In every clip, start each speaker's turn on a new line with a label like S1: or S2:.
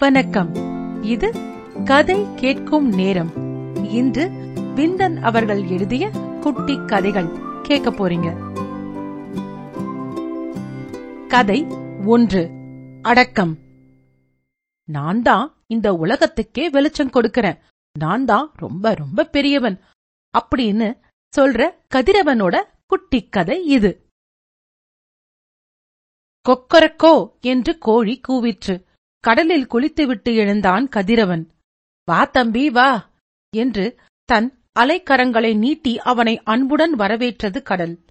S1: வணக்கம். இது கதை கேட்கும் நேரம். இன்று விந்தன் அவர்கள் எழுதிய குட்டி கதைகள். கேட்க போறீங்க. கதை ஒன்று. அடக்கம். நான் தான் இந்த உலகத்துக்கே வெளிச்சம் கொடுக்கறேன். நான் தான் ரொம்ப ரொம்ப பெரியவன். அப்படின்னு சொல்ற கதிரவனோட குட்டி கதை இது. கொக்கரக்கோ என்று கோழி கூவிற்று. கடலில் குளித்துவிட்டு எழுந்தான் கதிரவன். வா தம்பி வா என்று தன் அலைக்கரங்களை நீட்டி அவனை அன்புடன் வரவேற்றது கடல்.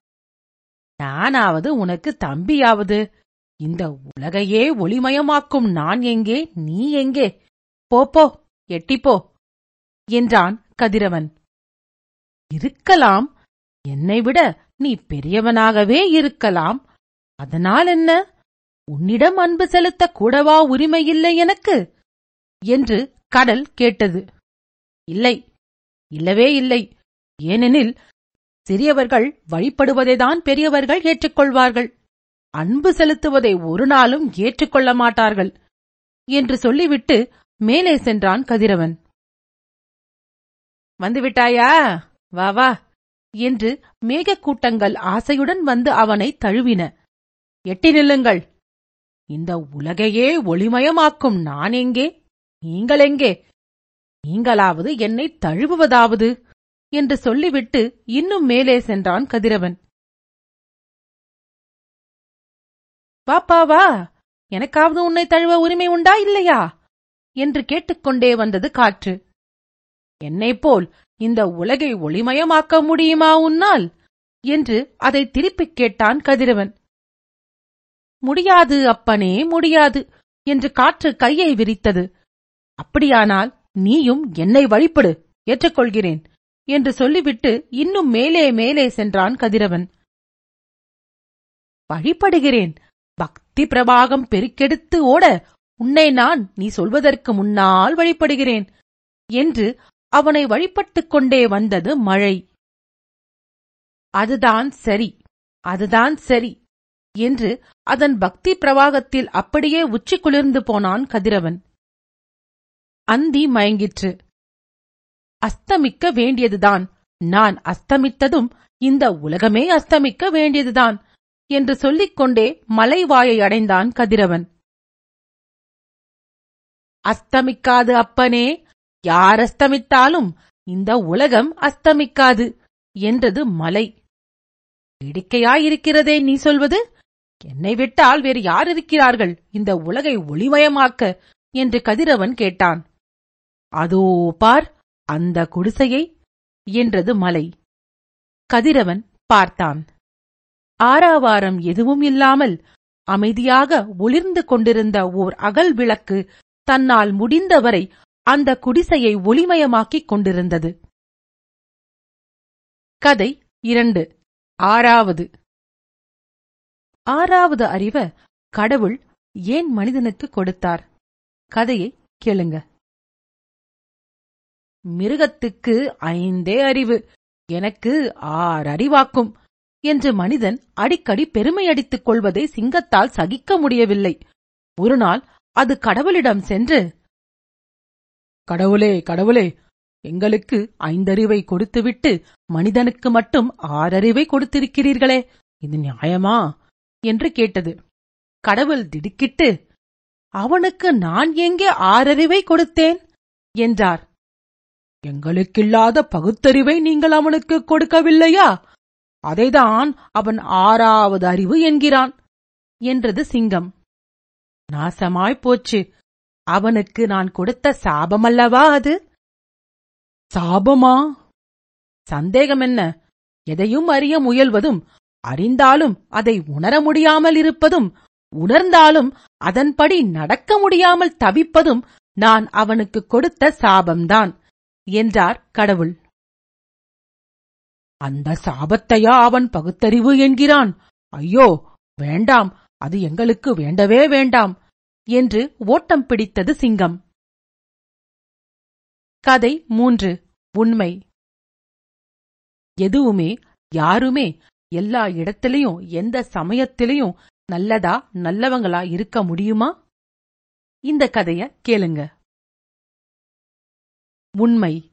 S1: நானாவது உனக்கு தம்பியாவது. இந்த உலகையே ஒளிமயமாக்கும் நான் எங்கே நீ எங்கே? போப்போ போ எட்டிப்போ என்றான் கதிரவன். இருக்கலாம். என்னை விட நீ பெரியவனாகவே இருக்கலாம். அதனால் என்ன? உன்னிடம் அன்பு செலுத்த கூடவா உரிமையில்லை எனக்கு? என்று கடல் கேட்டது. இல்லை இல்லவே இல்லை. ஏனெனில் சிறியவர்கள் வழிபடுவதைதான் பெரியவர்கள் ஏற்றுக்கொள்வார்கள். அன்பு செலுத்துவதை ஒரு நாளும் ஏற்றுக்கொள்ள மாட்டார்கள் என்று சொல்லிவிட்டு மேலே சென்றான் கதிரவன். வந்துவிட்டாயா? வா வா என்று மேகக்கூட்டங்கள் ஆசையுடன் வந்து அவனை தழுவின. எட்டி நில்லுங்கள். இந்த உலகையே ஒளிமயமாக்கும் நான் எங்கே? நீங்கள் எங்கே? நீங்களாவது என்னை தழுவுவதாவது? என்று சொல்லிவிட்டு இன்னும் மேலே சென்றான் கதிரவன். வாப்பா வா! எனக்காவது உன்னை தழுவ உரிமை உண்டா இல்லையா? என்று கேட்டுக்கொண்டே வந்தது காற்று. என்னைப் போல் இந்த உலகை ஒளிமயமாக்க முடியுமா உன்னால்? என்று அதை திருப்பிக் கேட்டான் கதிரவன். முடியாது அப்பனே முடியாது என்று காற்று கையை விரித்தது. அப்படியானால் நீயும் என்னை வழிபடு ஏற்றுக்கொள்கிறேன் என்று சொல்லிவிட்டு இன்னும் மேலே மேலே சென்றான் கதிரவன். வழிபடுகிறேன் பக்தி பிரபாகம் பெருக்கெடுத்து ஓட உன்னை நான் நீ சொல்வதற்கு முன்னால் வழிபடுகிறேன் என்று அவனை வழிபட்டுக் கொண்டே வந்தது மழை. அதுதான் சரி அதுதான் சரி என்று அதன் பக்தி பிரவாகத்தில் அப்படியே உச்சி குளிர்ந்து போனான் கதிரவன். அந்தி மயங்கிற்று. அஸ்தமிக்க வேண்டியதுதான். நான் அஸ்தமித்ததும் இந்த உலகமே அஸ்தமிக்க வேண்டியதுதான் என்று சொல்லிக்கொண்டே மலைவாயை அடைந்தான் கதிரவன். அஸ்தமிக்காது அப்பனே யார் அஸ்தமித்தாலும் இந்த உலகம் அஸ்தமிக்காது என்றது மலை. வேடிக்கையாயிருக்கிறதே நீ சொல்வது? என்னை விட்டால் வேறு யார் இருக்கிறார்கள்? இந்த உலகை ஒளிமயமாக்க என்று கதிரவன் கேட்டான். அதோ பார் அந்த குடிசையை என்றது மலை. கதிரவன் பார்த்தான். ஆறாவாரம் எதுவும் இல்லாமல் அமைதியாக ஒளிர்ந்து கொண்டிருந்த ஓர் அகல் விளக்கு தன்னால் முடிந்தவரை அந்த குடிசையை ஒளிமயமாக்கிக் கொண்டிருந்தது. கதை இரண்டு. ஆறாவது. ஆறாவது அறிவ கடவுள் ஏன் மனிதனுக்கு கொடுத்தார்? கதையை கேளுங்க. மிருகத்துக்கு ஐந்தே அறிவு. எனக்கு ஆறு அறிவாக்கும். என்று மனிதன் அடிக்கடி பெருமையடித்துக் கொள்வதை சிங்கத்தால் சகிக்க முடியவில்லை. ஒருநாள் அது கடவுளிடம் சென்று கடவுளே கடவுளே எங்களுக்கு ஐந்தறிவை கொடுத்துவிட்டு மனிதனுக்கு மட்டும் ஆறறிவை கொடுத்திருக்கிறீர்களே. இது நியாயமா? என்று கேட்டது. கடவுள் திடுக்கிட்டு அவனுக்கு நான் எங்கே ஆறறிவை கொடுத்தேன்? என்றார். எங்களுக்கில்லாத பகுத்தறிவை நீங்கள் அவனுக்கு கொடுக்கவில்லையா? அதைதான் அவன் ஆறாவது அறிவு என்கிறான் என்றது சிங்கம். நாசமாய்ப் போச்சு. அவனுக்கு நான் கொடுத்த சாபமல்லவா அது? சாபமா? சந்தேகம் என்ன எதையும் அறிய முயல்வதும் அறிந்தாலும் அதை உணர முடியாமல் இருப்பதும் உணர்ந்தாலும் அதன்படி நடக்க முடியாமல் தவிப்பதும் நான் அவனுக்கு கொடுத்த சாபம்தான் என்றார் கடவுள். அந்த சாபத்தையா அவன் பகுத்தறிவு என்கிறான். ஐயோ வேண்டாம் அது எங்களுக்கு வேண்டவே வேண்டாம் என்று ஓட்டம் பிடித்தது சிங்கம். கதை மூன்று. உண்மை. எதுவுமே யாருமே எல்லா இடத்திலையும் எந்த சமயத்திலையும் நல்லதா நல்லவங்களா இருக்க முடியுமா? இந்த கதைய கேளுங்க. உண்மை.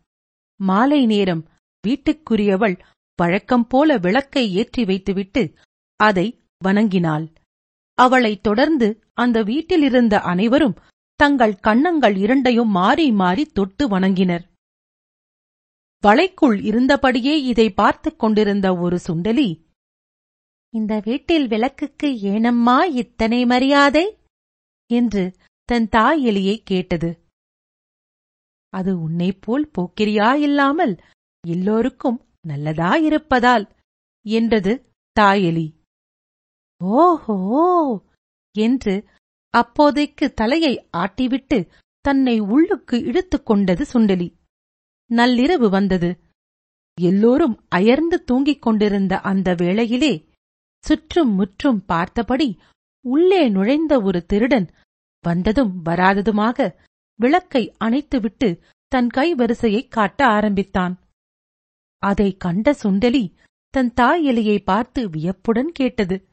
S1: மாலை நேரம் வீட்டுக்குரியவள் வழக்கம் போல விளக்கை ஏற்றி வைத்துவிட்டு அதை வணங்கினாள். அவளைத் தொடர்ந்து அந்த வீட்டிலிருந்த அனைவரும் தங்கள் கன்னங்கள் இரண்டையும் மாறி மாறி தொட்டு வணங்கினர். வளைக்குள் இருந்தபடியே இதை பார்த்துக் கொண்டிருந்த ஒரு சுண்டலி இந்த வீட்டில் விளக்குக்கு ஏனம்மா இத்தனை மரியாதை? என்று தன் தாய் எலியை கேட்டது. அது உன்னைப் போல் போக்கிரியா இல்லாமல் எல்லோருக்கும் நல்லதாயிருப்பதால் என்றது தாயெலி ஓஹோ! என்று அப்போதைக்கு தலையை ஆட்டிவிட்டு தன்னை உள்ளுக்கு இழுத்துக் கொண்டது சுண்டலி. நள்ளிரவு வந்தது. எல்லோரும் அயர்ந்து தூங்கிக் கொண்டிருந்த அந்த வேளையிலே சுற்றும் முற்றும் பார்த்தபடி உள்ளே நுழைந்த ஒரு திருடன் வந்ததும் வராததுமாக விளக்கை அணைத்துவிட்டு தன் கை வரிசையைக் காட்ட ஆரம்பித்தான். அதை கண்ட சுண்டலி தன் தாய் எலியை பார்த்து வியப்புடன் கேட்டது.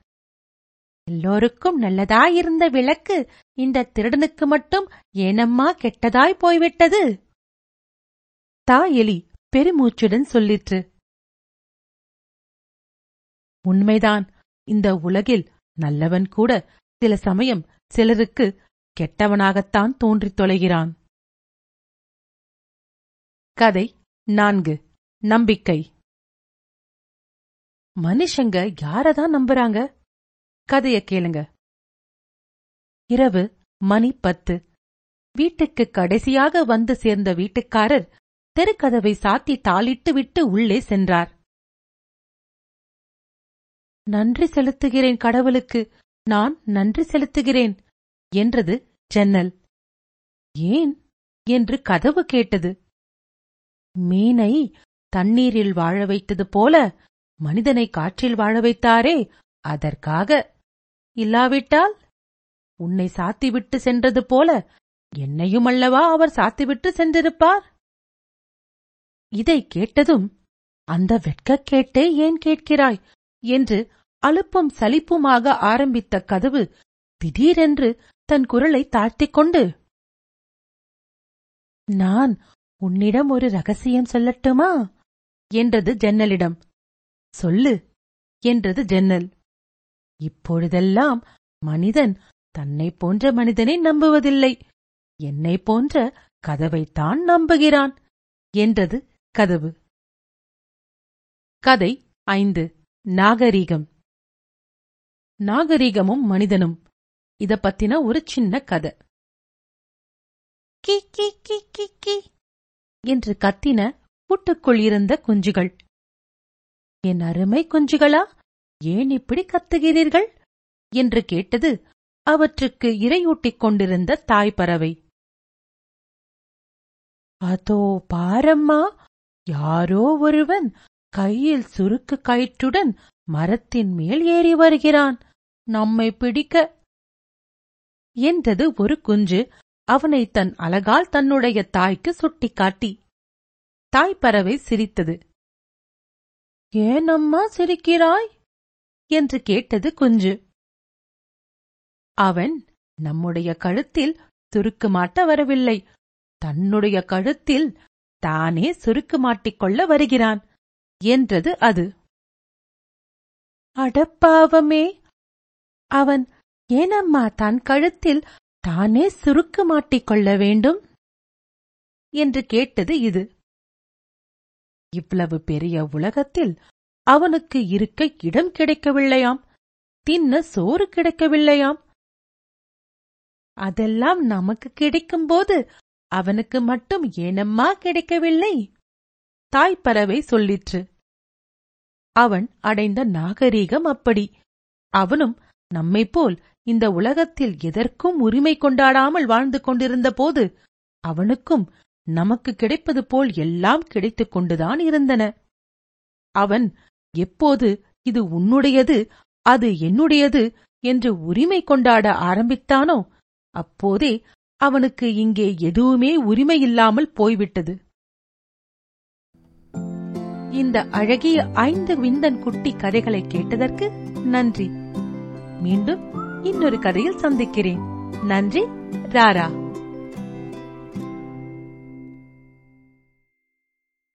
S1: எல்லோருக்கும் நல்லதாயிருந்த விளக்கு இந்த திருடனுக்கு மட்டும் ஏனம்மா கெட்டதாய் போய்விட்டது? தாய் எலி பெருமூச்சுடன் சொல்லிற்று. உண்மைதான் இந்த உலகில் நல்லவன் கூட சில சமயம் சிலருக்கு கெட்டவனாகத்தான் தோன்றித் தொலைகிறான். கதை நான்கு. நம்பிக்கை. மனுஷங்க யாரதான் நம்புறாங்க? கதைய கேளுங்க. இரவு மணி பத்து. வீட்டுக்கு கடைசியாக வந்து சேர்ந்த வீட்டுக்காரர் தெருக்கதவை சாத்தி தாளிட்டு விட்டு உள்ளே சென்றார். நன்றி செலுத்துகிறேன் கடவுளுக்கு நான் நன்றி செலுத்துகிறேன் என்றது ஜன்னல். ஏன்? என்று கதவு கேட்டது. மீனை தண்ணீரில் வாழ வைத்தது போல மனிதனை காற்றில் வாழ வைத்தாரே அதற்காக. இல்லாவிட்டால் உன்னை சாத்திவிட்டு சென்றது போல என்னையும் அல்லவா அவர் சாத்திவிட்டு சென்றிருப்பார்? இதை கேட்டதும் அந்த வெட்கக் கேட்டே ஏன் கேட்கிறாய்? என்று அலுப்பும் சலிப்புமாக ஆரம்பித்த கதவு திடீரென்று தன் குரலை தாழ்த்திக் கொண்டு நான் உன்னிடம் ஒரு ரகசியம் சொல்லட்டுமா? என்றது ஜன்னலிடம். சொல்லு என்றது ஜன்னல். இப்பொழுதெல்லாம் மனிதன் தன்னை போன்ற மனிதனை நம்புவதில்லை. என்னை போன்ற கதவைத்தான் நம்புகிறான் என்றது கதவு. கதை ஐந்து. நாகரீகம். நாகரீகமும் மனிதனும். இத பத்தின ஒரு சின்ன கதை. கி கி கி கி கி என்று கத்தின கூட்டுக்குள் இருந்த குஞ்சுகள். என் அருமை குஞ்சுகளா ஏன் இப்படி கத்துகிறீர்கள்? என்று கேட்டது அவற்றுக்கு இரையூட்டிக் கொண்டிருந்த தாய் பறவை. அதோ பாரம்மா யாரோ ஒருவன் கையில் சுருக்கு கயிற்றுடன் மரத்தின் மேல் ஏறி வருகிறான். நம்மை பிடிக்க என்றது ஒரு குஞ்சு. அவனை தன் அழகால் தன்னுடைய தாய்க்கு சுட்டிக்காட்டி. தாய்ப்பறவை சிரித்தது. ஏன் அம்மா சிரிக்கிறாய்? என்று கேட்டது குஞ்சு. அவன் நம்முடைய கழுத்தில் சுருக்கு மாட்ட வரவில்லை. தன்னுடைய கழுத்தில் தானே சுருக்கு மாட்டிக்கொள்ள வருகிறான். என்றது அது. அடப்பாவமே அவன் ஏனம்மா தன் கழுத்தில் தானே சுருக்கு மாட்டிக்கொள்ள வேண்டும்? என்று கேட்டது இது. இவ்வளவு பெரிய உலகத்தில் அவனுக்கு இருக்க இடம் கிடைக்கவில்லையாம். தின்ன சோறு கிடைக்கவில்லையாம். அதெல்லாம் நமக்கு கிடைக்கும்போது அவனுக்கு மட்டும் ஏனம்மா கிடைக்கவில்லை? தாய்ப்பறவை சொல்லிற்று. அவன் அடைந்த நாகரீகம் அப்படி. அவனும் நம்மைப்போல் இந்த உலகத்தில் எதற்கும் உரிமை கொண்டாடாமல் வாழ்ந்து கொண்டிருந்த போது அவனுக்கும் நமக்கு கிடைப்பது போல் எல்லாம் கிடைத்துக் கொண்டுதான் இருந்தன. அவன் எப்போது இது உன்னுடையது அது என்னுடையது என்று உரிமை கொண்டாட ஆரம்பித்தானோ அப்போதே அவனுக்கு இங்கே எதுவுமே உரிமையில்லாமல் போய்விட்டது. இந்த அழகிய ஐந்து விந்தன் குட்டி கதைகளை கேட்டதற்கு நன்றி. மீண்டும் இன்னொரு கதையில் சந்திக்கிறேன். நன்றி ராரா.